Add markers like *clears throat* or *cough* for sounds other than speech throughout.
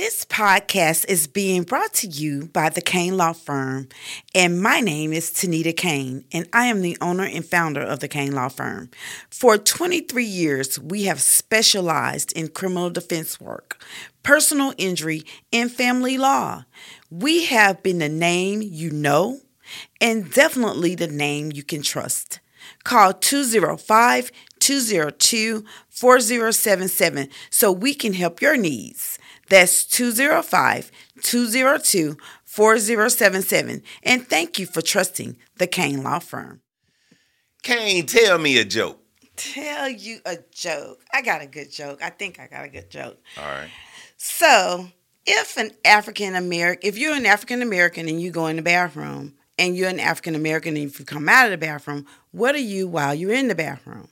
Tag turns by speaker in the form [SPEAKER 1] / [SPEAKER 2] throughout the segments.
[SPEAKER 1] This podcast is being brought to you by the Cain Law Firm, and my name is Tanita Cain, and I am the owner and founder of the Cain Law Firm. For 23 years, we have specialized in criminal defense work, personal injury, and family law. We have been the name you know and definitely the name you can trust. Call 205 202 4077 so we can help your needs. That's 205 202 4077. And thank you for trusting the Cain Law Firm.
[SPEAKER 2] Cain, tell me a joke.
[SPEAKER 1] Tell you a joke. I got a good joke. I think I got a good joke.
[SPEAKER 2] All right.
[SPEAKER 1] So, if an African American, if you're an African American and you go in the bathroom, and you're an African American and if you come out of the bathroom, what are you while you're in the bathroom?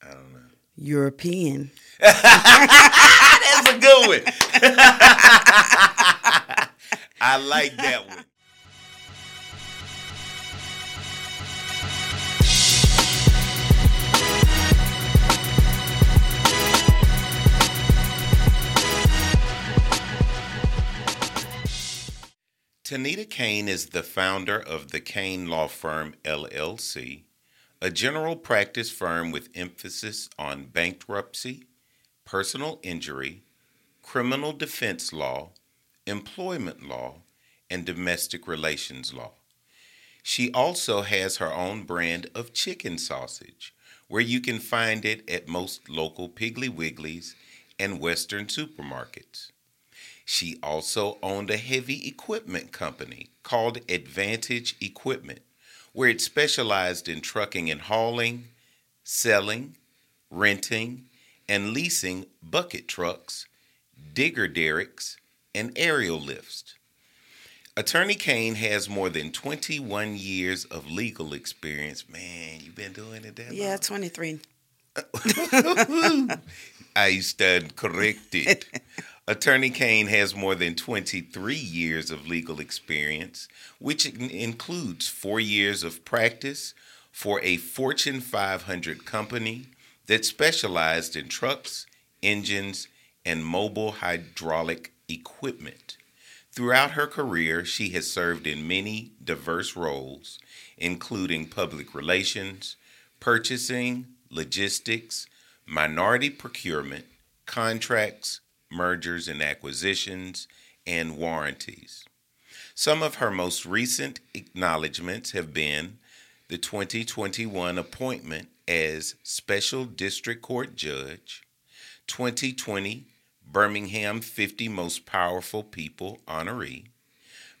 [SPEAKER 2] I don't know.
[SPEAKER 1] European. *laughs*
[SPEAKER 2] That's a good one. *laughs* I like that one. Tanita Cain is the founder of the Cain Law Firm LLC, a general practice firm with emphasis on bankruptcy, personal injury, criminal defense law, employment law, and domestic relations law. She also has her own brand of chicken sausage, where you can find it at most local Piggly Wigglies and Western supermarkets. She also owned a heavy equipment company called Advantage Equipment, where it specialized in trucking and hauling, selling, renting, and leasing bucket trucks, digger derricks, and aerial lifts. Attorney Cain has more than 21 years of legal experience. Man, you've been doing it that
[SPEAKER 1] Yeah,
[SPEAKER 2] long?
[SPEAKER 1] 23. *laughs*
[SPEAKER 2] I stand corrected. *laughs* Attorney Cain has more than 23 years of legal experience, which includes four years of practice for a Fortune 500 company that specialized in trucks, engines, and mobile hydraulic equipment. Throughout her career, she has served in many diverse roles, including public relations, purchasing, logistics, minority procurement, contracts, mergers and acquisitions, and warranties. Some of her most recent acknowledgments have been the 2021 appointment as Special District Court Judge, 2020 Birmingham 50 Most Powerful People honoree,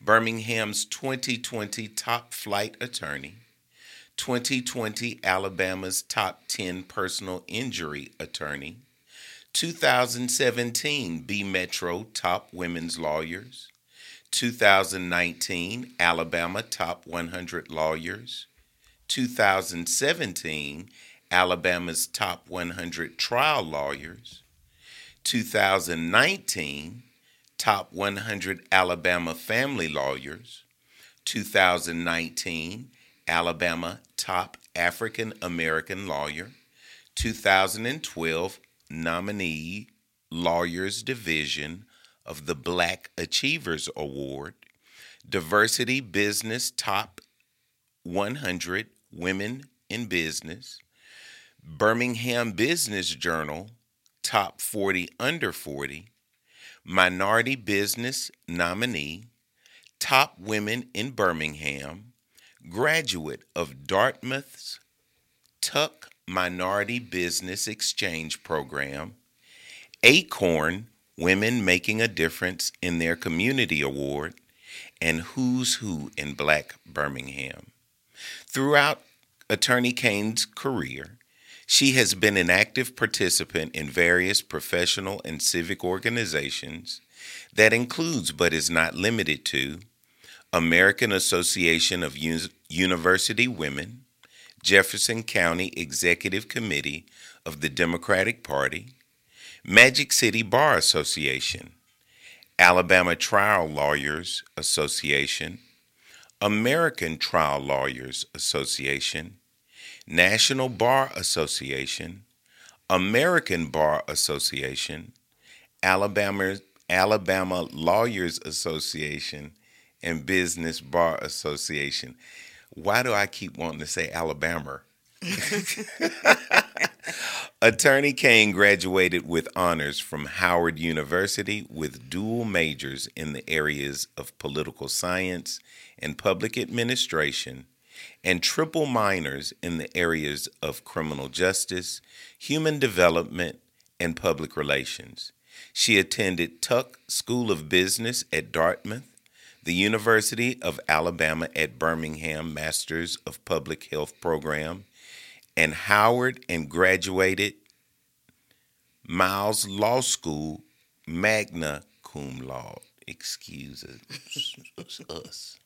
[SPEAKER 2] Birmingham's 2020 Top Flight Attorney, 2020 Alabama's Top 10 Personal Injury Attorney, 2017 B Metro Top Women's Lawyers, 2019 Alabama Top 100 Lawyers, 2017 Alabama's Top 100 Trial Lawyers, 2019 Top 100 Alabama Family Lawyers, 2019 Alabama Top African American Lawyer, 2012 nominee Lawyers Division of the Black Achievers Award, Diversity Business Top 100 Women in Business, Birmingham Business Journal Top 40 Under 40, Minority Business Nominee, Top Women in Birmingham, graduate of Dartmouth's Tuck Minority Business Exchange Program, Acorn Women Making a Difference in Their Community Award, and Who's Who in Black Birmingham. Throughout Attorney Cain's career, she has been an active participant in various professional and civic organizations that includes but is not limited to American Association of Uni- University Women, Jefferson County Executive Committee of the Democratic Party, Magic City Bar Association, Alabama Trial Lawyers Association, American Trial Lawyers Association, National Bar Association, American Bar Association, Alabama Alabama Lawyers Association, and Business Bar Association. Why do I keep wanting to say Alabama? *laughs* Attorney Cain graduated with honors from Howard University with dual majors in the areas of political science and public administration, and triple minors in the areas of criminal justice, human development, and public relations. She attended Tuck School of Business at Dartmouth, the University of Alabama at Birmingham Masters of Public Health program, and Howard and graduated Miles Law School magna cum laude. Excuse us.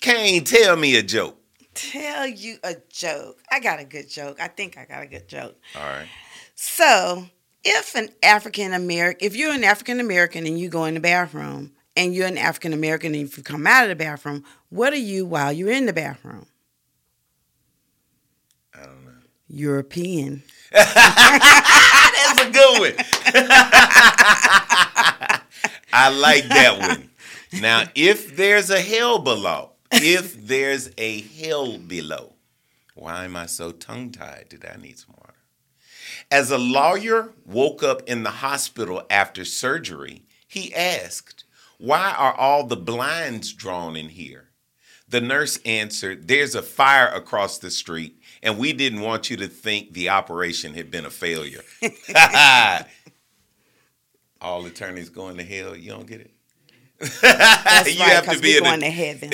[SPEAKER 2] Cain, tell me a joke.
[SPEAKER 1] Tell you a joke. I got a good joke. I think I got a good joke.
[SPEAKER 2] All right.
[SPEAKER 1] So, if an African American, if you're an African American and you go in the bathroom, and you're an African American and if you come out of the bathroom, what are you while you're in the bathroom?
[SPEAKER 2] I don't know.
[SPEAKER 1] European. *laughs* *laughs*
[SPEAKER 2] That's a good one. *laughs* I like that one. Now, if there's a hell below, if there's a hell below, why am I so tongue tied? Did I need some water? As a lawyer woke up in the hospital after surgery, he asked, Why are all the blinds drawn in here? The nurse answered, There's a fire across the street, and we didn't want you to think the operation had been a failure. *laughs* *laughs* all attorneys going to hell, you don't get it?
[SPEAKER 1] That's
[SPEAKER 2] You
[SPEAKER 1] right,
[SPEAKER 2] have to be in
[SPEAKER 1] going
[SPEAKER 2] a-
[SPEAKER 1] to heaven.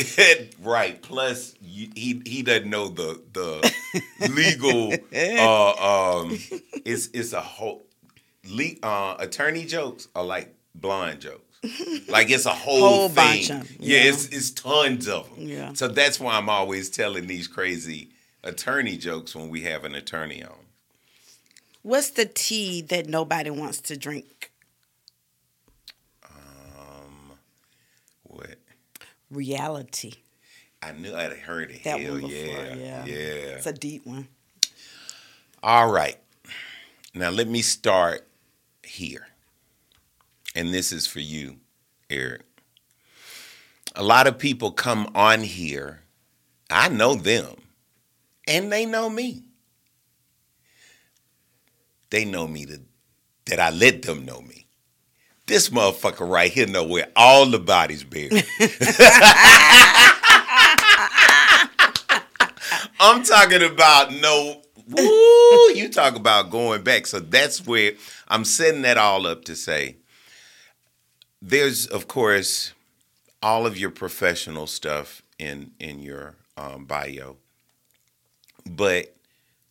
[SPEAKER 1] *laughs*
[SPEAKER 2] right. Plus, you, he he doesn't know the the *laughs* legal. Uh, um, it's it's a whole. Le, uh, attorney jokes are like blind jokes. Like it's a *laughs* whole,
[SPEAKER 1] Whole
[SPEAKER 2] thing.
[SPEAKER 1] bunch of
[SPEAKER 2] yeah. it's it's tons of them.
[SPEAKER 1] Yeah.
[SPEAKER 2] So that's why I'm always telling these crazy attorney jokes when we have an attorney on.
[SPEAKER 1] What's the tea that nobody wants to drink?
[SPEAKER 2] Um, what?
[SPEAKER 1] Reality.
[SPEAKER 2] I knew I'd heard it.
[SPEAKER 1] That
[SPEAKER 2] Hell
[SPEAKER 1] one before,
[SPEAKER 2] yeah,
[SPEAKER 1] yeah.
[SPEAKER 2] yeah.
[SPEAKER 1] It's a deep one.
[SPEAKER 2] All right. Now let me start here. And this is for you, Eric. A lot of people come on here. I know them. And they know me. They know me to, that I let them know me. This motherfucker right here know where all the bodies buried. *laughs* I'm talking about no. Woo, you talk about going back. So that's where I'm setting that all up to say there's, of course, all of your professional stuff in in your um, bio, but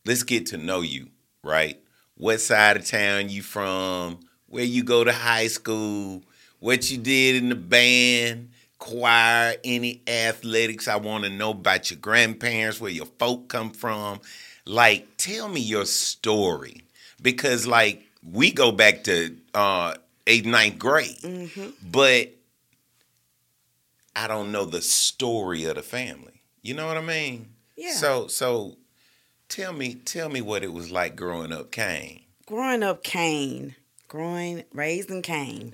[SPEAKER 2] let's get to know you, right? What side of town you from? Where you go to high school? What you did in the band? choir, any athletics. I want to know about your grandparents, where your folk come from. Like, tell me your story. Because, like, we go back to uh, eighth, ninth grade,
[SPEAKER 1] Mm-hmm.
[SPEAKER 2] but I don't know the story of the family. You know what I mean?
[SPEAKER 1] Yeah.
[SPEAKER 2] So, so tell me, tell me what it was like growing up, Cain.
[SPEAKER 1] Growing up Cain. Growing, raised in Cain.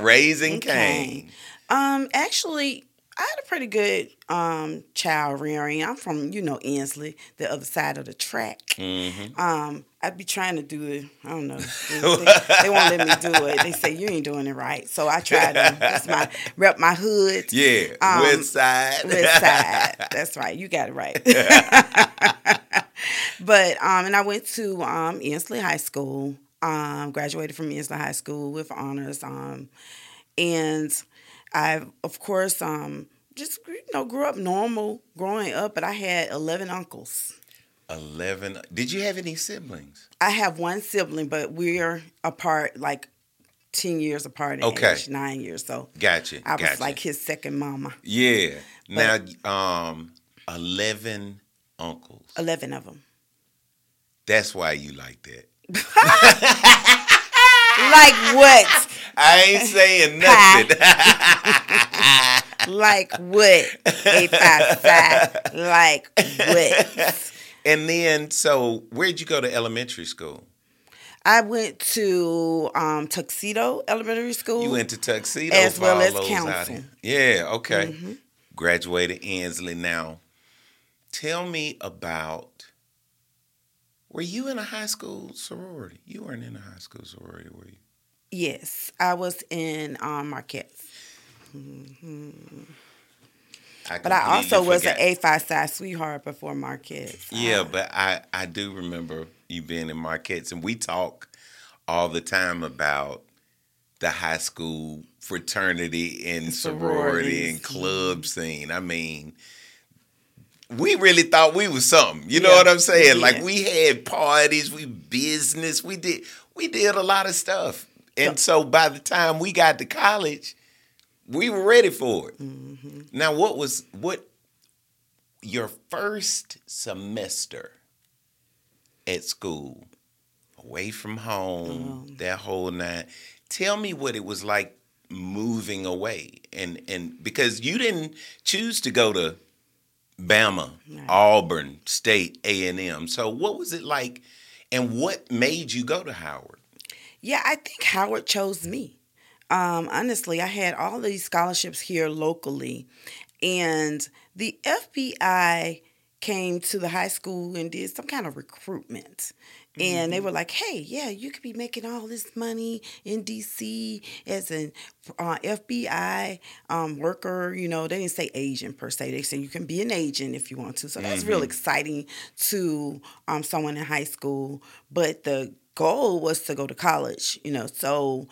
[SPEAKER 2] Raising. Cain. *laughs*
[SPEAKER 1] Um, actually, I had a pretty good um child rearing. I'm from, you know, Ensley, the other side of the track.
[SPEAKER 2] hmm
[SPEAKER 1] Um, I'd be trying to do it. I don't know. *laughs* They, they- they won't let me do it. They say you ain't doing it right. So I try to just my rep my hood. *laughs*
[SPEAKER 2] Yeah,
[SPEAKER 1] Um,
[SPEAKER 2] West Side.
[SPEAKER 1] West side. That's right. You got it right. but um, and I went to um Ensley High School. Um, graduated from Ensley High School with honors. Um, and I, of course, um, just you know, grew up normal growing up. But I had eleven uncles.
[SPEAKER 2] Eleven. Did you have any siblings?
[SPEAKER 1] I have one sibling, but we're apart like ten years apart in
[SPEAKER 2] Okay.
[SPEAKER 1] age, nine years. So
[SPEAKER 2] Gotcha.
[SPEAKER 1] I was
[SPEAKER 2] gotcha.
[SPEAKER 1] like his second mama.
[SPEAKER 2] yeah. Now, um, eleven uncles.
[SPEAKER 1] Eleven of them.
[SPEAKER 2] That's why you like that. *laughs*
[SPEAKER 1] Like what?
[SPEAKER 2] I ain't saying nothing. *laughs*
[SPEAKER 1] Like what? Eight five five. Like what? *laughs*
[SPEAKER 2] and then, so where'd you go to elementary school?
[SPEAKER 1] I went to um, Tuxedo Elementary School.
[SPEAKER 2] You went to Tuxedo
[SPEAKER 1] As well as Council.
[SPEAKER 2] Yeah, okay. Graduated Ensley now. Tell me about were you in a high school sorority? You weren't in a high school sorority, were you?
[SPEAKER 1] Yes, I was in um, Marquette. But I also was an. A five size sweetheart before Marquette.
[SPEAKER 2] Yeah, but I I do remember you being in Marquettes, and we talk all the time about the high school fraternity and sorority and club scene. I mean, we really thought we was something. You know
[SPEAKER 1] Yeah.
[SPEAKER 2] what I'm saying? Like we had parties, we business, we did we did a lot of stuff. And so by the time we got to college, we were ready for it.
[SPEAKER 1] Mm-hmm.
[SPEAKER 2] Now, what was what your first semester at school, away from home,
[SPEAKER 1] Um.
[SPEAKER 2] that whole night. Tell me what it was like moving away, and and because you didn't choose to go to Bama,
[SPEAKER 1] Right.
[SPEAKER 2] Auburn State, A and M. So, what was it like, and what made you go to Howard?
[SPEAKER 1] Yeah, I think Howard chose me. Um, honestly, I had all these scholarships here locally, and the FBI came to the high school and did some kind of recruitment. And they were like, "Hey, yeah, you could be making all this money in DC as an uh, FBI um, worker." You know, they didn't say agent per se; they said you can be an agent if you want to. So that's real exciting to um, someone in high school. But the goal was to go to college. You know, so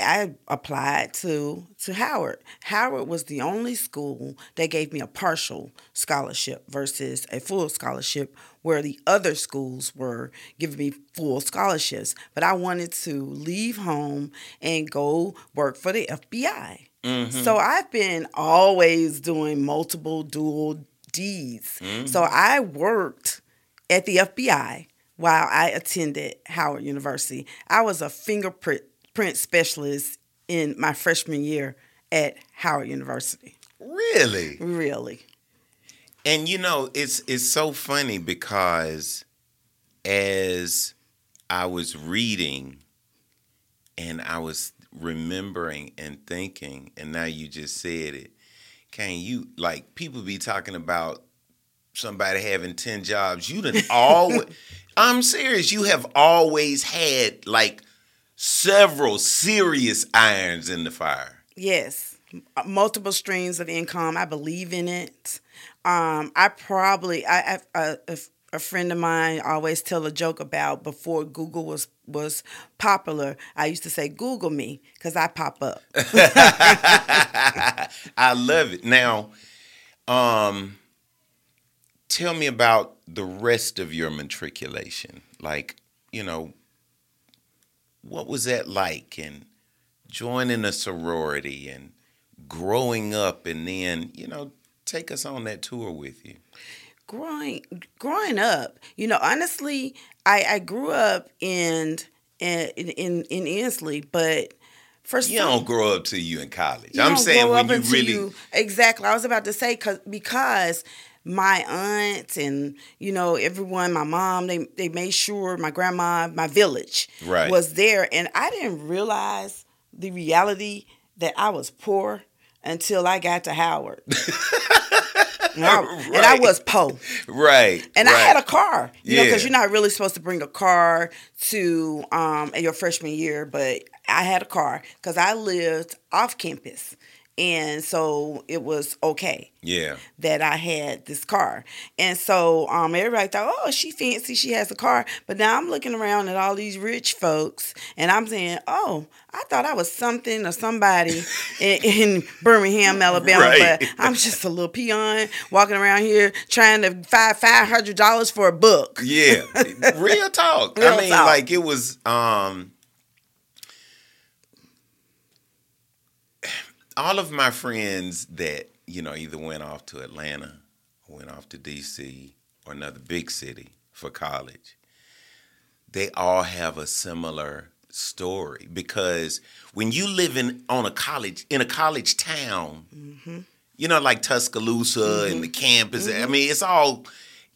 [SPEAKER 1] I applied to to Howard. Howard was the only school that gave me a partial scholarship versus a full scholarship where the other schools were giving me full scholarships. But I wanted to leave home and go work for the FBI. So mm-hmm. I've been always doing multiple dual D's. So mm-hmm. I worked at the FBI while I attended Howard University. I was a fingerprint print specialist in my freshman year at Howard University.
[SPEAKER 2] Really?
[SPEAKER 1] Really.
[SPEAKER 2] And you know, it's it's so funny because as I was reading and I was remembering and thinking, and now you just said it, can you like people be talking about somebody having 10 jobs? You done *laughs* always I'm serious, you have always had like several serious irons in the fire.
[SPEAKER 1] Yes. Multiple streams of income. I believe in it. Um, I probably a friend of mine always tell a joke about before Google was was popular. I used to say Google me because I pop up. *laughs*
[SPEAKER 2] I love it. Now, um, tell me about the rest of your matriculation. Like, you know, what was that like? And joining a sorority and growing up, and then, you know, take us on that tour with you.
[SPEAKER 1] growing growing up, you know, honestly, I, I grew up in in in, in Ensley, but for
[SPEAKER 2] You don't grow up till you in college.
[SPEAKER 1] you
[SPEAKER 2] I'm saying when you really.
[SPEAKER 1] you- exactly. I was about to say cause because my aunt and you know everyone, my mom, they they made sure my grandma, my village
[SPEAKER 2] Right.
[SPEAKER 1] was there, and I didn't realize the reality that I was poor until I got to Howard. *laughs* and, I, and I was po.
[SPEAKER 2] Right.
[SPEAKER 1] And I had a car, you know, because you're not really supposed to bring a car to um in your freshman year, but I had a car because I lived off campus, and so it was okay
[SPEAKER 2] Yeah.
[SPEAKER 1] that I had this car. And so um everybody thought, oh, she fancy, she has a car. But now I'm looking around at all these rich folks, and I'm saying, oh, I thought I was something or somebody *laughs* in, in Birmingham, Alabama,
[SPEAKER 2] Right.
[SPEAKER 1] but I'm just a little peon walking around here trying to find five hundred dollars for a book.
[SPEAKER 2] Yeah, *laughs* real talk.
[SPEAKER 1] Real
[SPEAKER 2] I mean,
[SPEAKER 1] talk.
[SPEAKER 2] like it was. um All of my friends that you know either went off to Atlanta, or went off to D.C. or another big city for college. They all have a similar story because when you live in on a college in a college town, mm-hmm. you know, like Tuscaloosa and mm-hmm. the campus. I mm-hmm. mean, it's all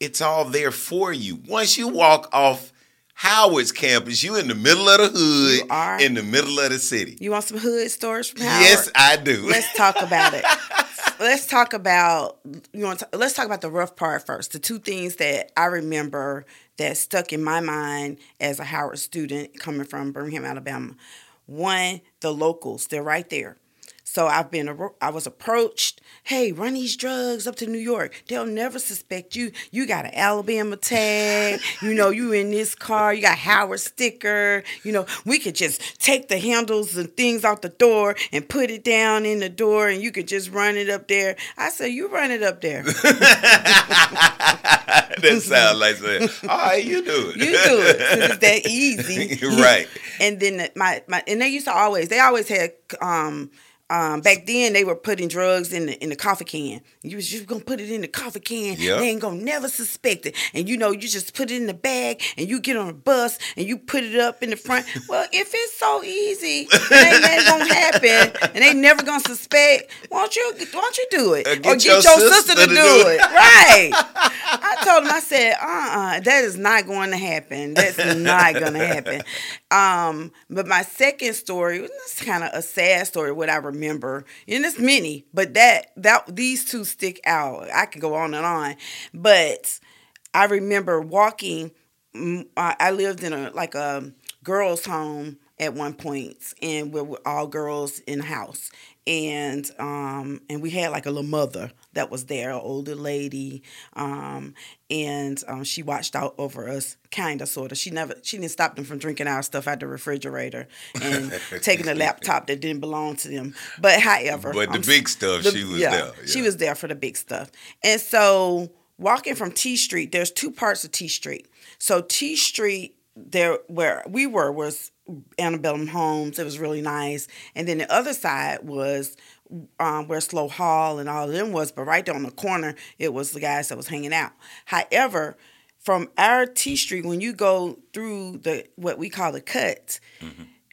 [SPEAKER 2] it's all there for you. Once you walk off Howard's campus. You in the middle of the hood,
[SPEAKER 1] You are.
[SPEAKER 2] in the middle of the city.
[SPEAKER 1] You want some hood stories from Howard?
[SPEAKER 2] Yes, I do.
[SPEAKER 1] Let's talk about it. *laughs* let's talk about you want to, let's talk about the rough part first. The two things that I remember that stuck in my mind as a Howard student coming from Birmingham, Alabama. One, the locals, they're right there. So I've been I was approached, hey, run these drugs up to New York. They'll never suspect you. You got an Alabama tag. you know, you in this car. You got Howard sticker. You know, we could just take the handles and things out the door and put it down in the door, and you could just run it up there. I said, you run it up there. *laughs*
[SPEAKER 2] that sounds like saying, *laughs* all right, you do it.
[SPEAKER 1] You do it it's that *laughs* easy,
[SPEAKER 2] right.
[SPEAKER 1] And then my my and they used to always they always had um um, back then they were putting drugs in the in the coffee can. You was just gonna put it in the coffee can.
[SPEAKER 2] Yep.
[SPEAKER 1] They ain't gonna never suspect it. And you know, you just put it in the bag and you get on a bus and you put it up in the front. *laughs* well, if it's so easy, it ain't nothing gonna happen, and they never gonna suspect. Why don't you why don't you do it
[SPEAKER 2] Uh,
[SPEAKER 1] or
[SPEAKER 2] get
[SPEAKER 1] get
[SPEAKER 2] your
[SPEAKER 1] your,
[SPEAKER 2] sister
[SPEAKER 1] sister, to do,
[SPEAKER 2] do
[SPEAKER 1] it?
[SPEAKER 2] it.
[SPEAKER 1] right? I told him. I said, uh, uh that is not going to happen. That's not gonna happen. *laughs* Um, but my second story, it's kind of a sad story. What I remember, and it's many, but that that these two stick out. I could go on and on, but I remember walking. I I lived in a like a girls' home at one point, and we were all girls in the house, and um and we had like a little mother that was there, an older lady, um, and um, she watched out over us, kind of, sort of. She never, she didn't stop them from drinking our stuff out the refrigerator and *laughs* taking a laptop that didn't belong to them. But however,
[SPEAKER 2] But the big stuff,
[SPEAKER 1] the-
[SPEAKER 2] she was
[SPEAKER 1] yeah,
[SPEAKER 2] there.
[SPEAKER 1] She was there for the big stuff. And so walking from T Street, there's two parts of T Street. So T Street, there where we were was antebellum homes. It was really nice. And then the other side was um, where Slowe Hall and all of them was, but right there on the corner, it was the guys that was hanging out. However, from our T Street, when you go through the what we call the cut,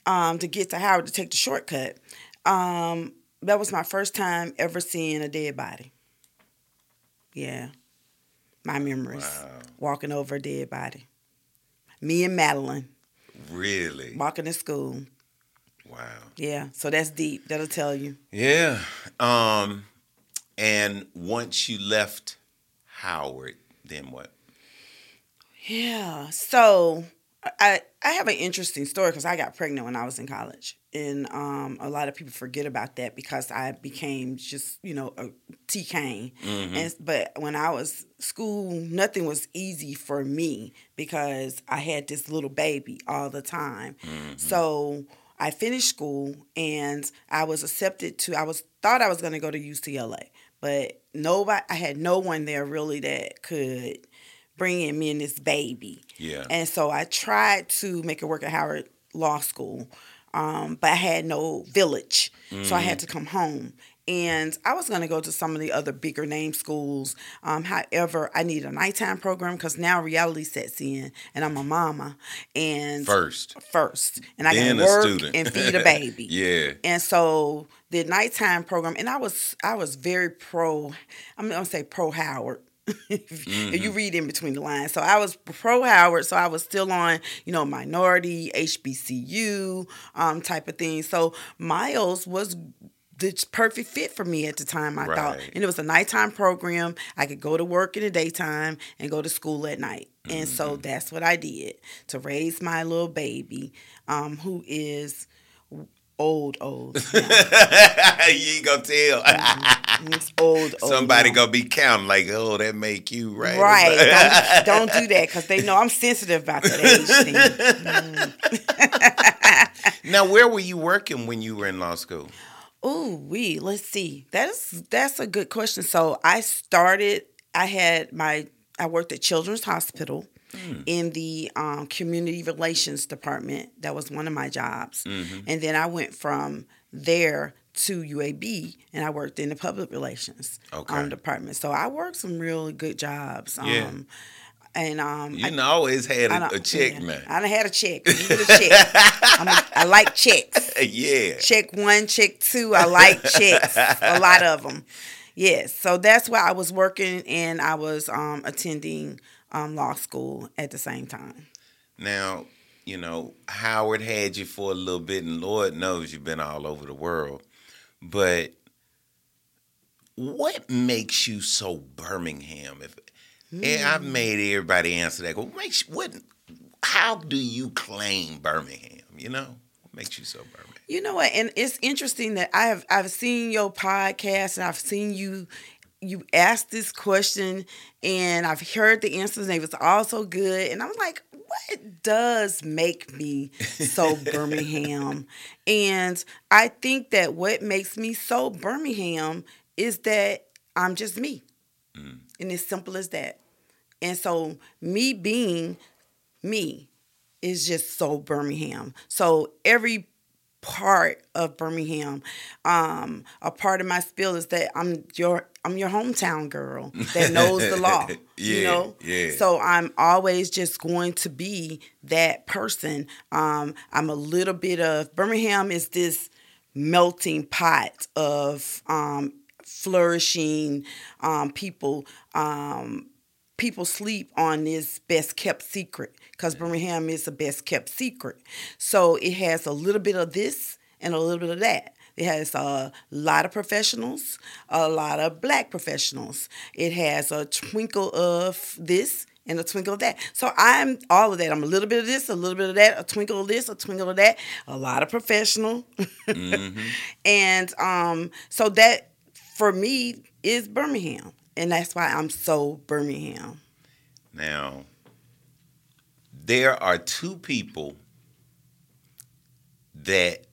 [SPEAKER 1] um, to get to Howard to take the shortcut, um, that was my first time ever seeing a dead body. Yeah, my memories
[SPEAKER 2] Wow.
[SPEAKER 1] walking over a dead body. Me and Madeline
[SPEAKER 2] Really?
[SPEAKER 1] walking to school.
[SPEAKER 2] Wow.
[SPEAKER 1] Yeah, so that's deep. That'll tell you.
[SPEAKER 2] Yeah. Um, and once you left Howard, then what?
[SPEAKER 1] Yeah. So I I have an interesting story because I got pregnant when I was in college, and um, a lot of people forget about that because I became just you know a T Cain,
[SPEAKER 2] Mm-hmm.
[SPEAKER 1] and but when I was school, nothing was easy for me because I had this little baby all the time.
[SPEAKER 2] Mm-hmm.
[SPEAKER 1] So I finished school and I was accepted to. I was thought I was going to go to UCLA, but nobody. I had no one there really that could bring in me and this baby.
[SPEAKER 2] Yeah.
[SPEAKER 1] And so I tried to make it work at Howard Law School, um, but I had no village. So I had to come home. And I was going to go to some of the other bigger name schools. Um, however, I need a nighttime program because now reality sets in and I'm a mama. And
[SPEAKER 2] First.
[SPEAKER 1] first. And I can work
[SPEAKER 2] student.
[SPEAKER 1] and feed a *laughs* baby.
[SPEAKER 2] Yeah.
[SPEAKER 1] And so the nighttime program, and I was I was very pro. I'm gonna say pro Howard. if, *laughs* if you read in between the lines, so I was pro Howard. So I was still on, you know, minority HBCU um, type of thing. So Miles was the perfect fit for me at the time. I thought, and it was a nighttime program. I could go to work in the daytime and go to school at night. And so mm-hmm. that's what I did to raise my little baby, um, who is old, old. *laughs*
[SPEAKER 2] you ain't gonna tell. Mm-hmm.
[SPEAKER 1] He's old, *laughs* old.
[SPEAKER 2] Somebody
[SPEAKER 1] now.
[SPEAKER 2] gonna be counting like, oh, that make you right.
[SPEAKER 1] Right. Don't, *laughs* don't do that because they know I'm sensitive about that age thing. Mm.
[SPEAKER 2] now, where were you working when you were in law school?
[SPEAKER 1] Ooh, we let's see. That's that's a good question. So I started. I had my. I worked at Children's Hospital in the um, community relations department. That was one of my jobs, and then I went from there to UAB, and I worked in the public relations
[SPEAKER 2] Okay.
[SPEAKER 1] um, department. So I worked some really good jobs. Um,
[SPEAKER 2] Yeah.
[SPEAKER 1] And um,
[SPEAKER 2] You
[SPEAKER 1] I-
[SPEAKER 2] done always had
[SPEAKER 1] I
[SPEAKER 2] a, a check
[SPEAKER 1] yeah.
[SPEAKER 2] now.
[SPEAKER 1] I done had a check. I needed a *laughs* check. I'm a, I like checks. *laughs*
[SPEAKER 2] yeah.
[SPEAKER 1] Check one, check two. I like checks. a lot of them. Yes. So that's why I was working and I was um, attending um, law school at the same time.
[SPEAKER 2] Now, you know, Howard had you for a little bit, and Lord knows you've been all over the world. But what makes you so Birmingham? If and I've
[SPEAKER 1] Hmm.
[SPEAKER 2] made everybody answer that. What makes what? How do you claim Birmingham? You know, what makes you so Birmingham?
[SPEAKER 1] You know what? And it's interesting that I have I've seen your podcast and I've seen you you ask this question and I've heard the answers and it was all so good. And I'm like, what does make me so *laughs* Birmingham? And I think that what makes me so Birmingham is that I'm just me. And it's simple as that. And so me being me is just so Birmingham. So every part of Birmingham, um, a part of my spiel is that I'm your I'm your hometown girl that knows the law. *laughs*
[SPEAKER 2] yeah, you
[SPEAKER 1] know?
[SPEAKER 2] yeah.
[SPEAKER 1] So I'm always just going to be that person. Um, I'm a little bit of Birmingham is this melting pot of um, flourishing um, people. Um, people sleep on this best kept secret because Birmingham is the best kept secret. So it has a little bit of this and a little bit of that. It has a lot of professionals, a lot of black professionals. It has a twinkle of this and a twinkle of that. So I'm all of that. I'm a little bit of this, a little bit of that, a twinkle of this, a twinkle of that, a lot of professional. *laughs* and um, so that for me is Birmingham. And that's why I'm so Birmingham.
[SPEAKER 2] Now, there are two people that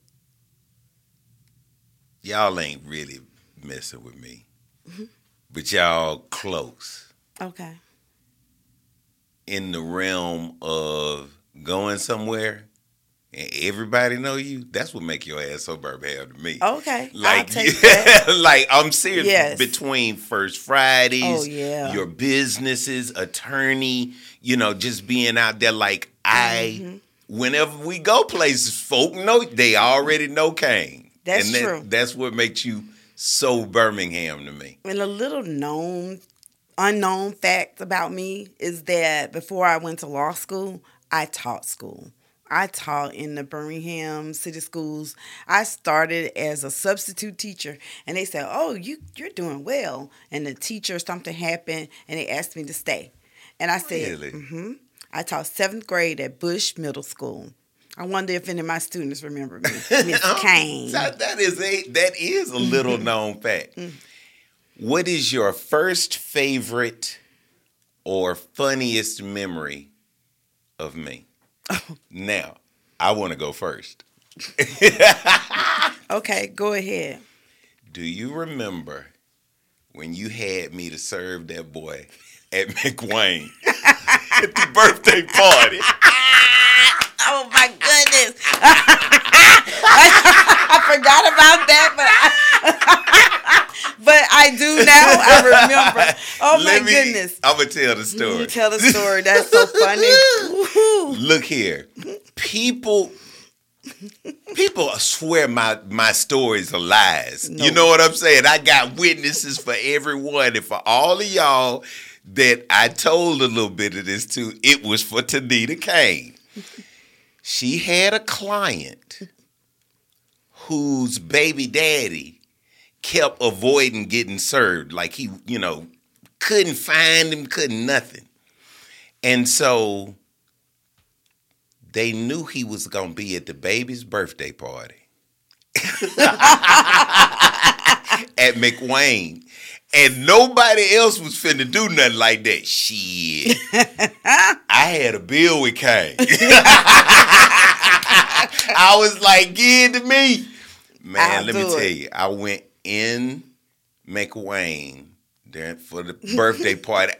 [SPEAKER 2] y'all ain't really messing with me, mm-hmm. but y'all close
[SPEAKER 1] Okay.
[SPEAKER 2] in the realm of going somewhere and everybody know you. That's what make your ass so Birmingham to me.
[SPEAKER 1] Okay.
[SPEAKER 2] Like, *laughs* like I'm serious.
[SPEAKER 1] Yes.
[SPEAKER 2] Between First Fridays,
[SPEAKER 1] Oh, yeah.
[SPEAKER 2] your businesses, attorney, you know, just being out there. Like I,
[SPEAKER 1] Mm-hmm.
[SPEAKER 2] whenever we go places, folk know they already know Cain.
[SPEAKER 1] That's
[SPEAKER 2] and that-
[SPEAKER 1] true.
[SPEAKER 2] That's what makes you so Birmingham to me.
[SPEAKER 1] And a little known, unknown fact about me is that before I went to law school, I taught school. I taught in the Birmingham City Schools. I started as a substitute teacher, and they said, "Oh, you you're doing well." And the teacher, something happened, and they asked me to stay. And I said,
[SPEAKER 2] Really?
[SPEAKER 1] "Mm-hmm." I taught seventh grade at Bush Middle School. I wonder if any of my students remember me, *laughs* Miss Cain.
[SPEAKER 2] That, that is a that is a little
[SPEAKER 1] Mm-hmm.
[SPEAKER 2] known fact. What is your first favorite or funniest memory of me? Now, I want to go first. *laughs*
[SPEAKER 1] Okay, go ahead.
[SPEAKER 2] Do you remember when you had me to serve that boy at *laughs* McWane at the birthday party? *laughs*
[SPEAKER 1] Oh my goodness. I forgot about that, but I, but I do now. I *laughs* remember. Oh my
[SPEAKER 2] me-
[SPEAKER 1] goodness.
[SPEAKER 2] I'm gonna tell the story.
[SPEAKER 1] You tell the story. That's so funny. *laughs*
[SPEAKER 2] Look here, people. People swear my my stories are lies. You know what I'm saying? I got witnesses for everyone, and for all of y'all that I told a little bit of this to, it was for Tanita Cain. She had a client whose baby daddy kept avoiding getting served. Like he, you know, couldn't find him, couldn't nothing. And so they knew he was going to be at the baby's birthday party *laughs* at McWane. And nobody else was finna do nothing like that. Shit. *laughs* I had a bill with Cain. *laughs* I was like, give it to me. Man,
[SPEAKER 1] I'll
[SPEAKER 2] let me
[SPEAKER 1] do
[SPEAKER 2] tell you, I went in McWane there for the birthday party.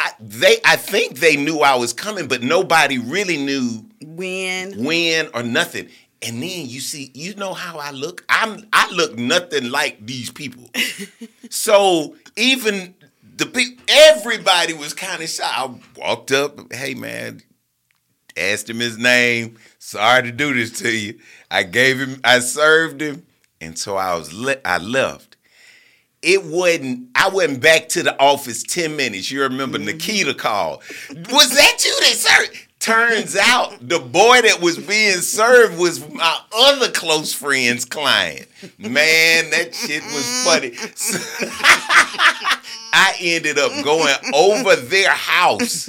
[SPEAKER 2] I, they, I think they knew I was coming, but nobody really knew
[SPEAKER 1] When
[SPEAKER 2] when or nothing. And then you see, you know how I look. I'm I look nothing like these people. *laughs* so even the people, everybody was kind of shy. I walked up, hey man, asked him his name. Sorry to do this to you. I gave him, I served him, and so I was le- I left. It wasn't. I went back to the office ten minutes. You remember Nikita called. Was that you that served? Turns out the boy that was being served was my other close friend's client. Man, that shit was funny. *laughs* I ended up going over their house.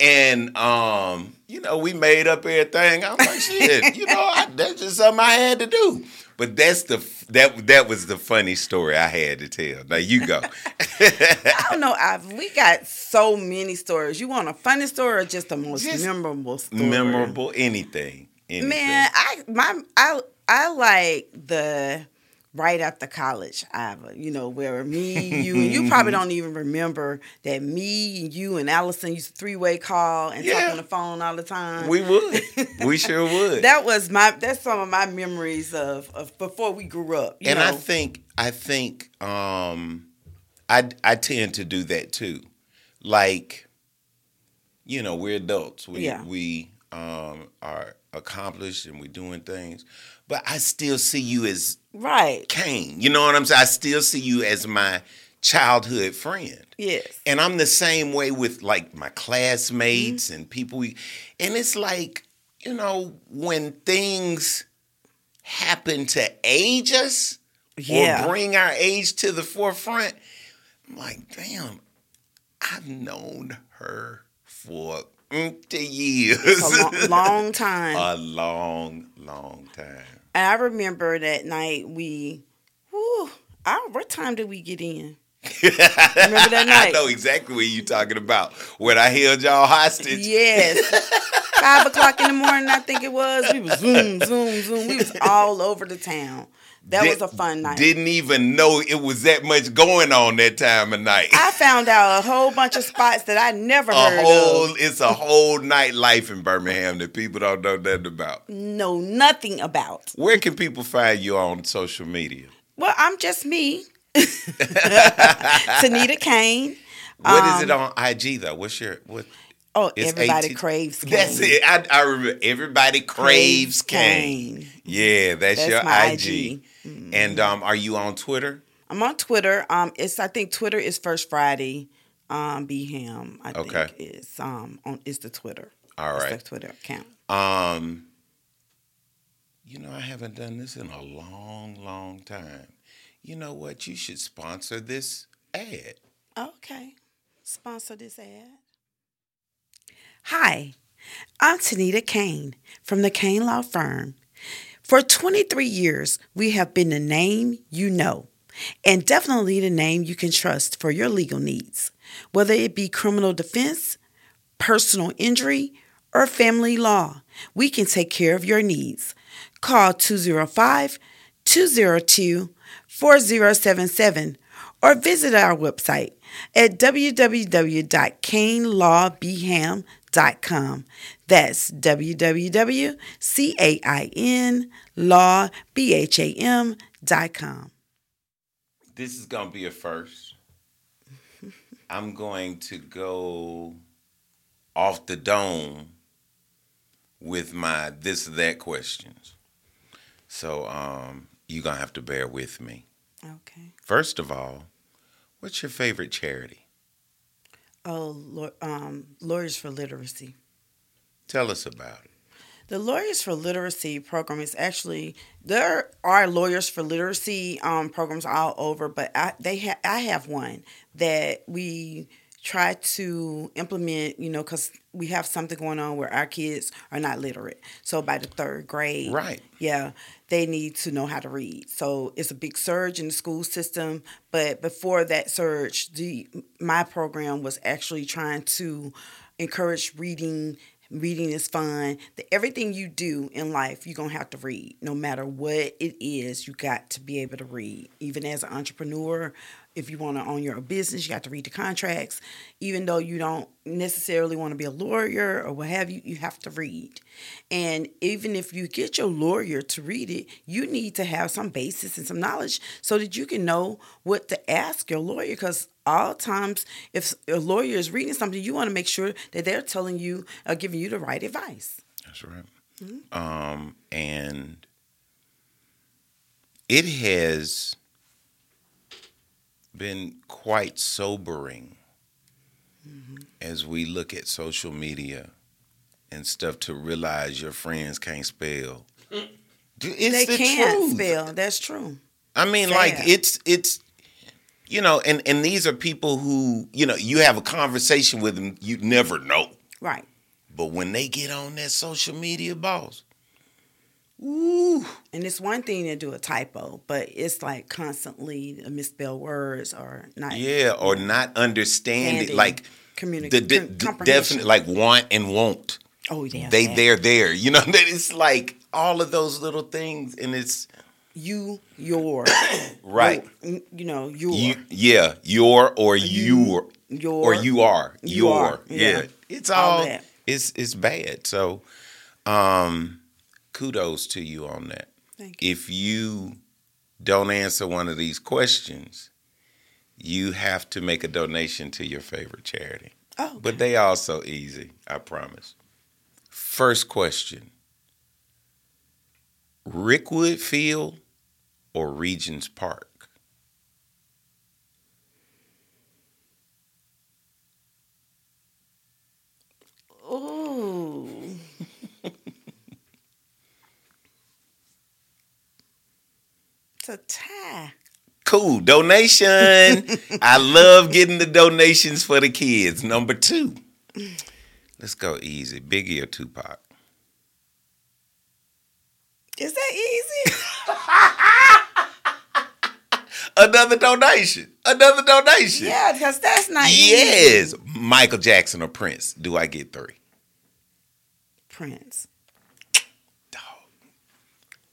[SPEAKER 2] And um, you know, we made up everything. I'm like, shit, you know, I, that's just something I had to do. But that's the that that was the funny story I had to tell. Now you go. *laughs*
[SPEAKER 1] I don't know. I've, we got so many stories. You want a funny story or just the most
[SPEAKER 2] Just
[SPEAKER 1] memorable story?
[SPEAKER 2] Memorable anything. anything.
[SPEAKER 1] Man, I my I I like the right after college, Ivor. You know, where me, *laughs* you, and you probably don't even remember that me, you, and Allison used to three way call and talk on the phone all the time.
[SPEAKER 2] we would. *laughs* We sure would.
[SPEAKER 1] that was my that's some of my memories of, of before we grew up. You
[SPEAKER 2] and
[SPEAKER 1] know?
[SPEAKER 2] I think I think um I I tend to do that too. Like you know, we're adults. We
[SPEAKER 1] Yeah.
[SPEAKER 2] we um are accomplished and we're doing things. But I still see you as
[SPEAKER 1] right.
[SPEAKER 2] Cain. You know what I'm saying? I still see you as my childhood friend.
[SPEAKER 1] Yes.
[SPEAKER 2] And I'm the same way with like my classmates
[SPEAKER 1] Mm-hmm.
[SPEAKER 2] and people we and it's like, you know, when things happen to age us
[SPEAKER 1] Yeah.
[SPEAKER 2] or bring our age to the forefront, I'm like, damn, I've known her for years.
[SPEAKER 1] a *laughs* long, long time.
[SPEAKER 2] A long, long time.
[SPEAKER 1] And I remember that night we, whew, I, what time did we get in? Remember that *laughs* night?
[SPEAKER 2] I know exactly what you're talking about. When I held y'all hostage.
[SPEAKER 1] Yes. *laughs* Five o'clock in the morning, I think it was. We was zoom, zoom, zoom. We was *laughs* all over the town. That
[SPEAKER 2] Did-
[SPEAKER 1] was a fun night.
[SPEAKER 2] Didn't even know it was that much going on that time of night.
[SPEAKER 1] I *laughs* found out a whole bunch of spots that I never
[SPEAKER 2] a
[SPEAKER 1] heard
[SPEAKER 2] whole,
[SPEAKER 1] of.
[SPEAKER 2] it's a whole night life in Birmingham that people don't know nothing about.
[SPEAKER 1] Know nothing about.
[SPEAKER 2] Where can people find you on social media?
[SPEAKER 1] Well, I'm just me. *laughs* Tanita Cain.
[SPEAKER 2] What is it um, on IG though? What's your what?
[SPEAKER 1] Oh,
[SPEAKER 2] It's
[SPEAKER 1] everybody
[SPEAKER 2] 18
[SPEAKER 1] craves *laughs* Cain.
[SPEAKER 2] That's it. I, I remember. Everybody craves Cain. Yeah, that's,
[SPEAKER 1] That's
[SPEAKER 2] your IG.
[SPEAKER 1] IG. Mm-hmm.
[SPEAKER 2] And um, are you on Twitter?
[SPEAKER 1] I'm on Twitter. Um, it's I think Twitter is First Friday. Um, Beham, I
[SPEAKER 2] Okay.
[SPEAKER 1] think is um on is the Twitter.
[SPEAKER 2] All
[SPEAKER 1] It's the Twitter account.
[SPEAKER 2] Um, you know, I haven't done this in a long, long time. You know what? You should sponsor this ad.
[SPEAKER 1] Okay. Sponsor this ad. Hi, I'm Tanita Cain from the Cain Law Firm. For 23 years, we have been the name you know, and definitely the name you can trust for your legal needs, whether it be criminal defense, personal injury, or family law. We can take care of your needs. Call 205 202 4077 or visit our website at www.cainlawbham.com. That's www.c-a-i-n-lawbham.com.
[SPEAKER 2] This is going to be a first. *laughs* I'm going to go off the dome with my this or that questions. So um, you're going to have to bear with me.
[SPEAKER 1] Okay.
[SPEAKER 2] First of all, what's your favorite charity?
[SPEAKER 1] Oh, um, Lawyers for Literacy.
[SPEAKER 2] Tell us about it.
[SPEAKER 1] The Lawyers for Literacy program is actually there are Lawyers for Literacy um, programs all over, but I they ha- I have one that we try to implement. You know, because we have something going on where our kids are not literate. So by the third grade,
[SPEAKER 2] Right.
[SPEAKER 1] yeah, they need to know how to read. So it's a big surge in the school system. But before that surge, the my program was actually trying to encourage reading. Reading is fun. The, everything you do in life, you're gonna have to read. No matter what it is, you got to be able to read. Even as an entrepreneur, if you want to own your own business, you got to read the contracts. Even though you don't necessarily want to be a lawyer or what have you, you have to read. And even if you get your lawyer to read it, you need to have some basis and some knowledge so that you can know what to ask your lawyer. Because all times, if a lawyer is reading something, you want to make sure that they're telling you or giving you the right advice.
[SPEAKER 2] That's right. Mm-hmm. Um, and it has been quite sobering mm-hmm. as we look at social media and stuff to realize your friends can't spell. Mm. It's
[SPEAKER 1] they
[SPEAKER 2] the
[SPEAKER 1] can't
[SPEAKER 2] truth.
[SPEAKER 1] spell. That's true.
[SPEAKER 2] I mean, like it's it's you know, and and these are people who you know you have a conversation with them, you never know,
[SPEAKER 1] Right.
[SPEAKER 2] but when they get on that social media, boss, ooh,
[SPEAKER 1] And it's one thing to do a typo, but it's like constantly misspelled words or not
[SPEAKER 2] yeah, or not understanding, like
[SPEAKER 1] communi-
[SPEAKER 2] the, the, the definite like want and won't.
[SPEAKER 1] Oh yeah.
[SPEAKER 2] they
[SPEAKER 1] that.
[SPEAKER 2] they're there, you know. *laughs* That it's like all of those little things, and it's
[SPEAKER 1] You, your, *coughs*
[SPEAKER 2] right.
[SPEAKER 1] You, you know, your,
[SPEAKER 2] You, yeah, your or your
[SPEAKER 1] your,
[SPEAKER 2] or you are
[SPEAKER 1] You
[SPEAKER 2] your
[SPEAKER 1] are,
[SPEAKER 2] yeah.
[SPEAKER 1] yeah.
[SPEAKER 2] It's
[SPEAKER 1] All
[SPEAKER 2] all it's it's bad. So, um, kudos to you on that.
[SPEAKER 1] Thank you.
[SPEAKER 2] If you don't answer one of these questions, you have to make a donation to your favorite charity.
[SPEAKER 1] Oh,
[SPEAKER 2] But they are so easy, I promise. First question Rickwood Field or Regions Park?
[SPEAKER 1] Ooh. *laughs* it's a tie.
[SPEAKER 2] Cool. Donation. I love getting the donations for the kids. Number two. Let's go easy. Biggie or Tupac?
[SPEAKER 1] Is that easy? *laughs*
[SPEAKER 2] Another donation. Another donation.
[SPEAKER 1] yeah, because that's not easy.
[SPEAKER 2] Yes. Michael Jackson or Prince? Do I get three?
[SPEAKER 1] Prince.
[SPEAKER 2] Dog.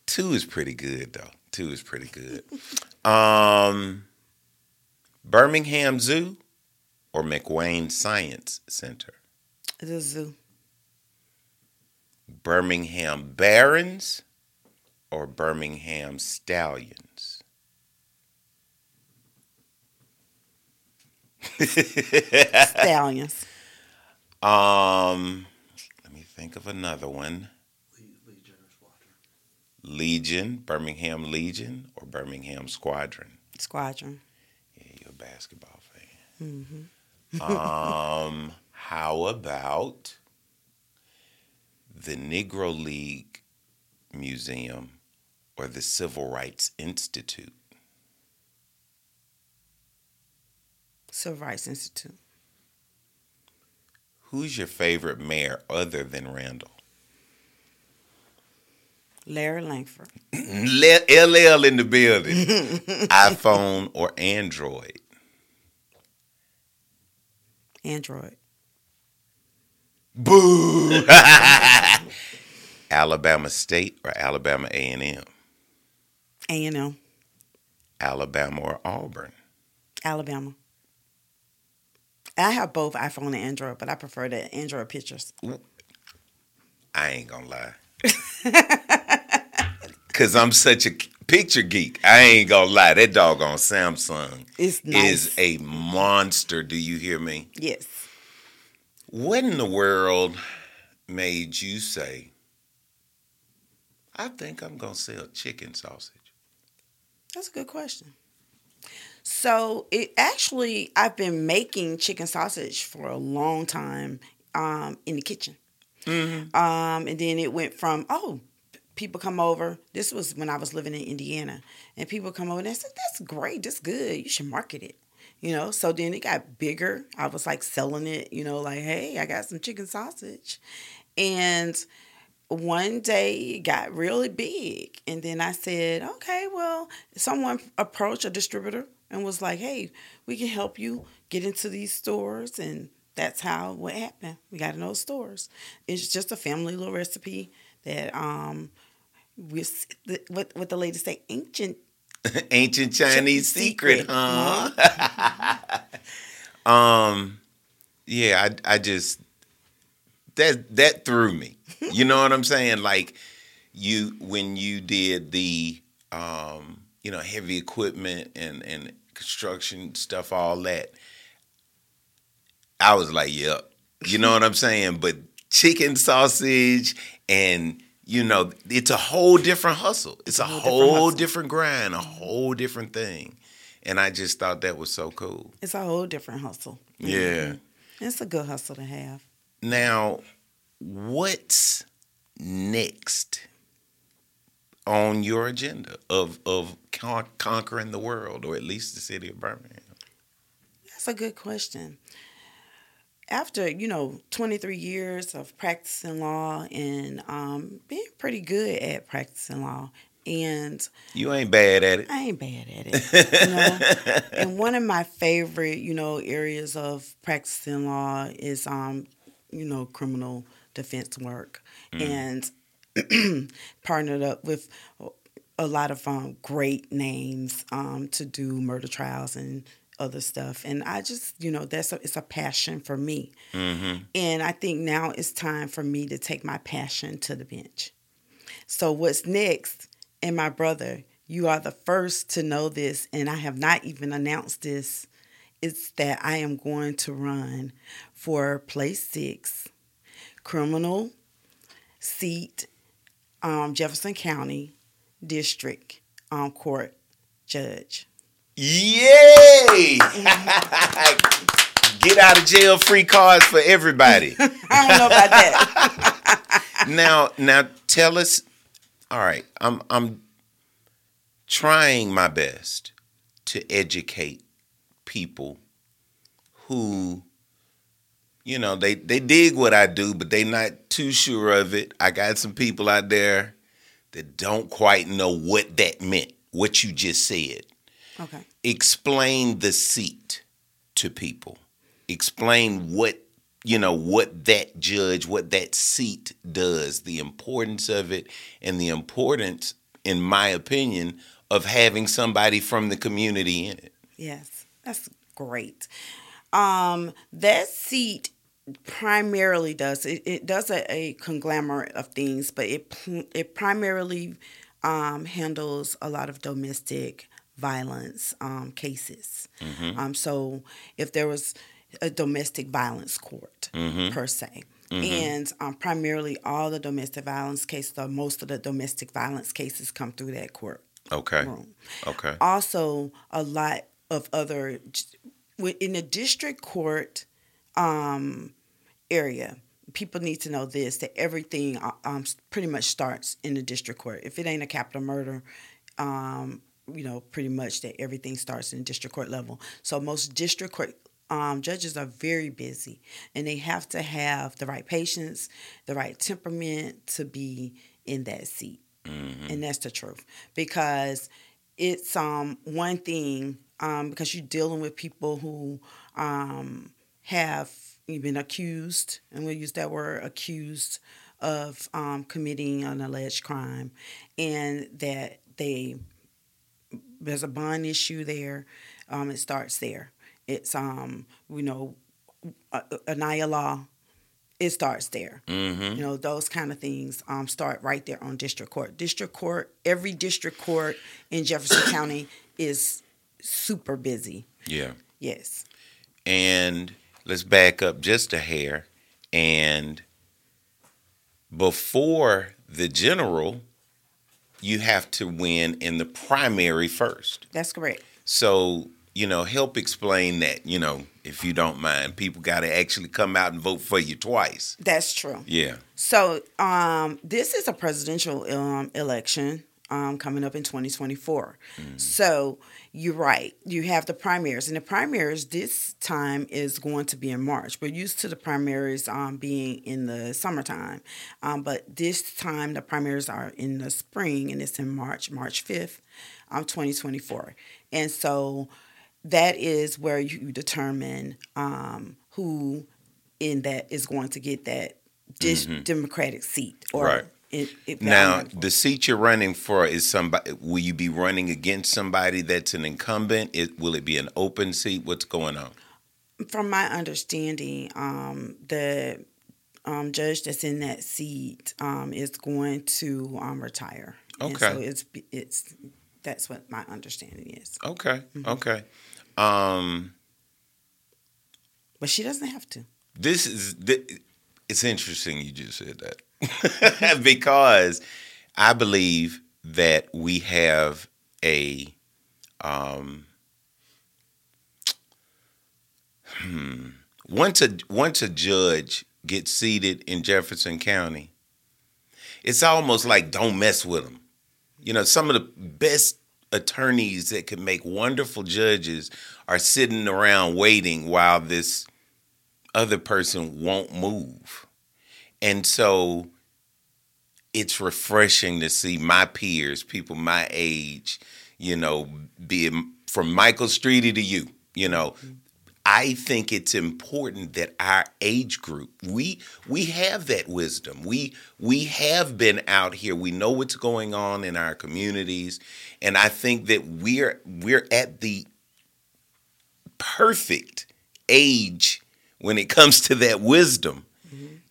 [SPEAKER 2] Two is pretty good though. Two is pretty good. *laughs* um Birmingham Zoo or McWane Science Center?
[SPEAKER 1] The zoo.
[SPEAKER 2] Birmingham Barons or Birmingham Stallions?
[SPEAKER 1] Stallions.
[SPEAKER 2] um, let me think of another one. Legion, Birmingham Legion, or Birmingham Squadron?
[SPEAKER 1] Squadron.
[SPEAKER 2] Yeah, you're a basketball fan. um, how about the Negro League Museum or the Civil Rights Institute?
[SPEAKER 1] Civil Rights Institute.
[SPEAKER 2] Who's your favorite mayor other than Randall?
[SPEAKER 1] Larry Langford. *clears throat*
[SPEAKER 2] LL in the building. *laughs* iPhone or Android?
[SPEAKER 1] Android.
[SPEAKER 2] Boo! *laughs* Alabama State or Alabama A&M?
[SPEAKER 1] A&M.
[SPEAKER 2] Alabama or Auburn?
[SPEAKER 1] Alabama. I have both iPhone and Android, but I prefer the Android pictures.
[SPEAKER 2] I ain't gonna lie. *laughs* Cause I'm such a picture geek. I ain't gonna lie. That dog on
[SPEAKER 1] Samsung nice.
[SPEAKER 2] is a monster. Do you hear me?
[SPEAKER 1] yes.
[SPEAKER 2] What in the world made you say, I think I'm gonna sell chicken sausage?
[SPEAKER 1] That's a good question. So it actually, I've been making chicken sausage for a long time um, in the kitchen.
[SPEAKER 2] Mm-hmm.
[SPEAKER 1] Um, and then it went from, oh, people come over. This was when I was living in Indiana. And people come over and they said, that's great. That's good. You should market it. You know, so then it got bigger. I was like selling it, you know, like, hey, I got some chicken sausage. And one day it got really big. And then I said, okay, well, someone approached a distributor and was like, hey, we can help you get into these stores. And that's how what happened. We got in those stores. It's just a family little recipe that um we what what the ladies say ancient *laughs*
[SPEAKER 2] Ancient Chinese secret,
[SPEAKER 1] secret,
[SPEAKER 2] huh? *laughs* um, yeah, I I just that that threw me. *laughs* You know what I'm saying? Like you when you did the um, you know, heavy equipment and and construction stuff, all that. I was like, yep. You know what I'm saying? But chicken sausage and you know, it's a whole different hustle. It's a
[SPEAKER 1] whole
[SPEAKER 2] whole,
[SPEAKER 1] different
[SPEAKER 2] different grind, a whole different thing. And I just thought that was so cool.
[SPEAKER 1] it's a whole different hustle.
[SPEAKER 2] Yeah.
[SPEAKER 1] Mhm. It's a good hustle to have.
[SPEAKER 2] Now, what's next on your agenda of of con- conquering the world, or at least the city of Birmingham?
[SPEAKER 1] That's a good question. After you know, twenty three years of practicing law and um, being pretty good at practicing law, and
[SPEAKER 2] you ain't bad at it.
[SPEAKER 1] I ain't bad at it. You know? *laughs* and one of my favorite, you know, areas of practicing law is, um, you know, criminal defense work, mm. and *clears throat* partnered up with a lot of um, great names um, to do murder trials and other stuff. And I just, you know, that's a, it's a passion for me. Mm-hmm. And I think now it's time for me to take my passion to the bench. So what's next? And my brother, you are the first to know this, and I have not even announced this. It's that I am going to run for place six, criminal seat, um, Jefferson County District um, Court Judge.
[SPEAKER 2] Yay! *laughs* Get out of jail free cards for everybody. *laughs*
[SPEAKER 1] I don't know about that. *laughs*
[SPEAKER 2] now, now tell us. All right, I'm I'm trying my best to educate people who you know they they dig what I do, but they not too sure of it. I got some people out there that don't quite know what that meant, what you just said.
[SPEAKER 1] Okay.
[SPEAKER 2] Explain the seat to people. Explain what you know what that judge, what that seat does, the importance of it, and the importance, in my opinion, of having somebody from the community in it.
[SPEAKER 1] Yes, that's great. Um, that seat primarily does it, it does a, a, conglomerate of things, but it it primarily um, handles a lot of domestic violence um, cases. Mm-hmm. Um, so if there was a domestic violence court mm-hmm. per se. Mm-hmm. And um, primarily, all the domestic violence cases, or most of the domestic violence cases, come through that court
[SPEAKER 2] okay.
[SPEAKER 1] room.
[SPEAKER 2] Okay.
[SPEAKER 1] Also, a lot of other in the district court um, area. People need to know this: that everything uh, um, pretty much starts in the district court. If it ain't a capital murder, um, you know, pretty much that everything starts in district court level. So most district court um, judges are very busy, and they have to have the right patience, the right temperament to be in that seat, mm-hmm. and that's the truth. Because it's um one thing um, because you're dealing with people who um, have been accused, and we'll use that word accused of um, committing an alleged crime, and that they there's a bond issue there. Um, it starts there. It's um, you know, Anaya law. It starts there. Mm-hmm. You know, those kind of things um, start right there on district court. District court, every district court in Jefferson County is super busy.
[SPEAKER 2] Yeah.
[SPEAKER 1] Yes.
[SPEAKER 2] And let's back up just a hair. And before the general, you have to win in the primary first.
[SPEAKER 1] That's correct.
[SPEAKER 2] So, you know, help explain that, you know, if you don't mind. People got to actually come out and vote for you twice.
[SPEAKER 1] That's true.
[SPEAKER 2] Yeah.
[SPEAKER 1] So, um, this is a presidential um, election um, coming up in 2024. Mm-hmm. So you're right. You have the primaries, and the primaries this time is going to be in March. We're used to the primaries um, being in the summertime, um, but this time the primaries are in the spring, and it's in March, March 5th, um, 2024. And so that is where you determine um, who in that is going to get that dis- mm-hmm. Democratic seat or
[SPEAKER 2] right. It, it now, the seat you're running for is somebody. Will you be running against somebody that's an incumbent? It, will it be an open seat? What's going on?
[SPEAKER 1] From my understanding, um, the um, judge that's in that seat um, is going to um, retire.
[SPEAKER 2] Okay.
[SPEAKER 1] And so it's it's that's what my understanding is.
[SPEAKER 2] Okay. Mm-hmm. Okay. Um,
[SPEAKER 1] but she doesn't have to.
[SPEAKER 2] This is it's interesting you just said that. *laughs* because I believe that we have a um, hmm, once a once a judge gets seated in Jefferson County, it's almost like don't mess with them. You know, some of the best attorneys that could make wonderful judges are sitting around waiting while this other person won't move. And so it's refreshing to see my peers, people my age, you know, be from Michael Streety to you, you know. Mm-hmm. I think it's important that our age group we we have that wisdom. We we have been out here. We know what's going on in our communities and I think that we're we're at the perfect age when it comes to that wisdom.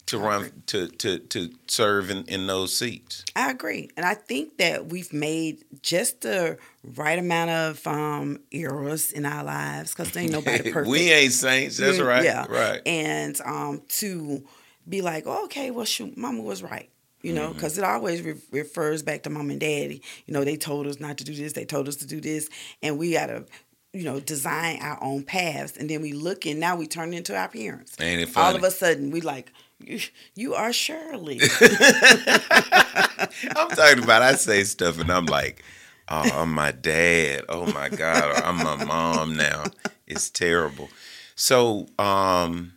[SPEAKER 2] To run to to to serve in, in those seats.
[SPEAKER 1] I agree, and I think that we've made just the right amount of um, errors in our lives because ain't nobody *laughs* perfect.
[SPEAKER 2] we ain't saints. That's right. Yeah,
[SPEAKER 1] right. And um, to be like, oh, okay, well, shoot, Mama was right you know, because mm-hmm. it always re- refers back to mom and daddy. You know, they told us not to do this, they told us to do this, and we got to, you know, design our own paths. And then we look and now we turn into our parents.
[SPEAKER 2] Ain't it funny?
[SPEAKER 1] All of a sudden, we like, *laughs* you are Shirley. *laughs*
[SPEAKER 2] I'm talking about, I say stuff and I'm like, oh, I'm my dad. Oh my God. I'm my mom now. It's terrible. So, um,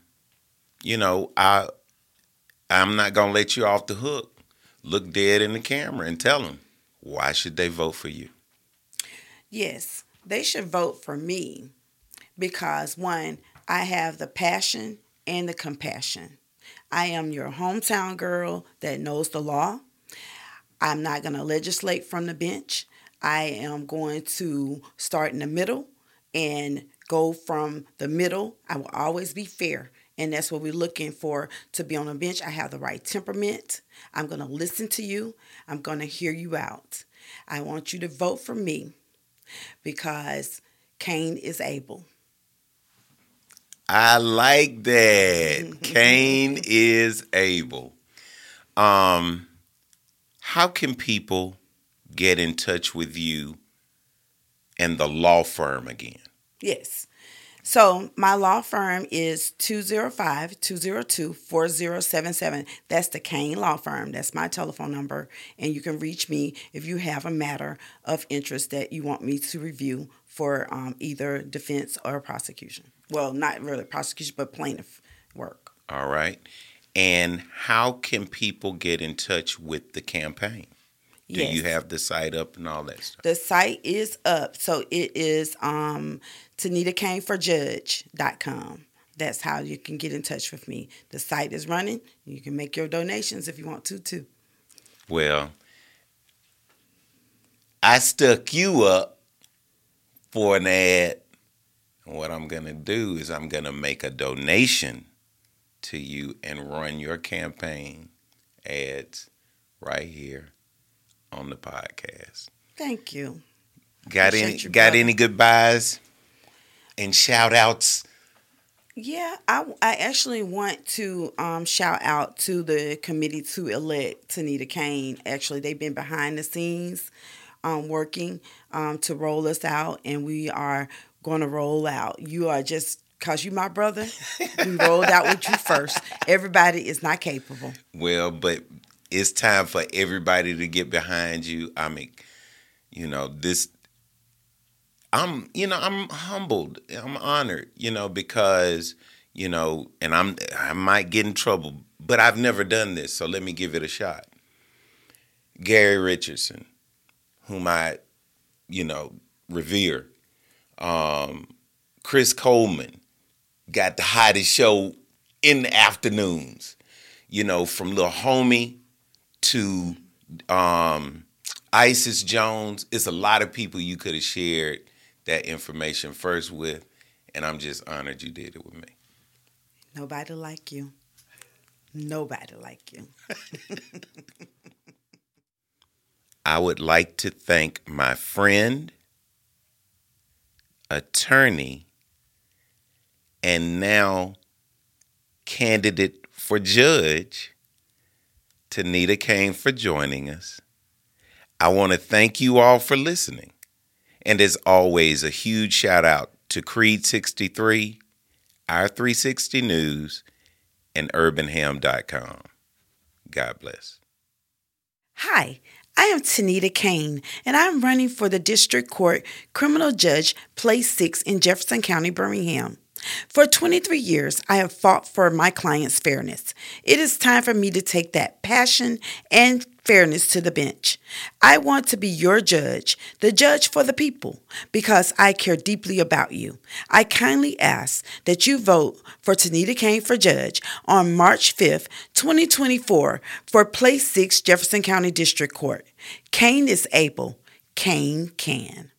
[SPEAKER 2] you know, I, I'm not gonna let you off the hook look dead in the camera and tell them why should they vote for you?
[SPEAKER 1] Yes, they should vote for me because one, I have the passion and the compassion. I am your hometown girl that knows the law. I'm not going to legislate from the bench. I am going to start in the middle and go from the middle. I will always be fair. And that's what we're looking for to be on a bench. I have the right temperament. I'm going to listen to you. I'm going to hear you out. I want you to vote for me because Cain is able.
[SPEAKER 2] I like that. *laughs* Cain is able. Um, how can people get in touch with you and the law firm again?
[SPEAKER 1] Yes. So my law firm is 205-202-4077. That's the Cain Law Firm. That's my telephone number. And you can reach me if you have a matter of interest that you want me to review for um, either defense or prosecution. Well, not really prosecution, but plaintiff work.
[SPEAKER 2] All right. And how can people get in touch with the campaign? Do yes. you have the site up and all that stuff?
[SPEAKER 1] The site is up. So it is um TanitaCainForJudge.com. That's how you can get in touch with me. The site is running. You can make your donations if you want to, too.
[SPEAKER 2] Well, I stuck you up for an ad. What I'm going to do is I'm going to make a donation to you and run your campaign ads right here on the podcast.
[SPEAKER 1] Thank you.
[SPEAKER 2] Got Appreciate any got any goodbyes? and shout outs?
[SPEAKER 1] Yeah, I, I actually want to um, shout out to the committee to elect Tanita Cain. Actually, they've been behind the scenes um, working um, to roll us out, and we are going to roll out. You are just because you my brother, we rolled out with you first. Everybody is not capable.
[SPEAKER 2] Well, but it's time for everybody to get behind you. I mean, you know, this I'm, you know, I'm humbled. I'm honored, you know, because, you know, and I'm I might get in trouble, but I've never done this, so let me give it a shot. Gary Richardson, whom I, you know, revere. Um, Chris Coleman got the hottest show in the afternoons. You know, from Little Homie to um, Isis Jones. It's a lot of people you could have shared that information first with, and I'm just honored you did it with me.
[SPEAKER 1] Nobody like you. Nobody like you. *laughs*
[SPEAKER 2] I would like to thank my friend, attorney, and now candidate for judge, Tanita Cain, for joining us. I want to thank you all for listening. And as always, a huge shout out to Creed 63, Our 360 News, and urbanham.com. God bless.
[SPEAKER 1] Hi, I am Tanita Cain, and I'm running for the District Court Criminal Judge, Place 6 in Jefferson County, Birmingham. For 23 years, I have fought for my clients' fairness. It is time for me to take that passion and fairness to the bench. I want to be your judge, the judge for the people, because I care deeply about you. I kindly ask that you vote for Tanita Cain for judge on March 5th, 2024 for Place 6 Jefferson County District Court. Cain is able. Cain can.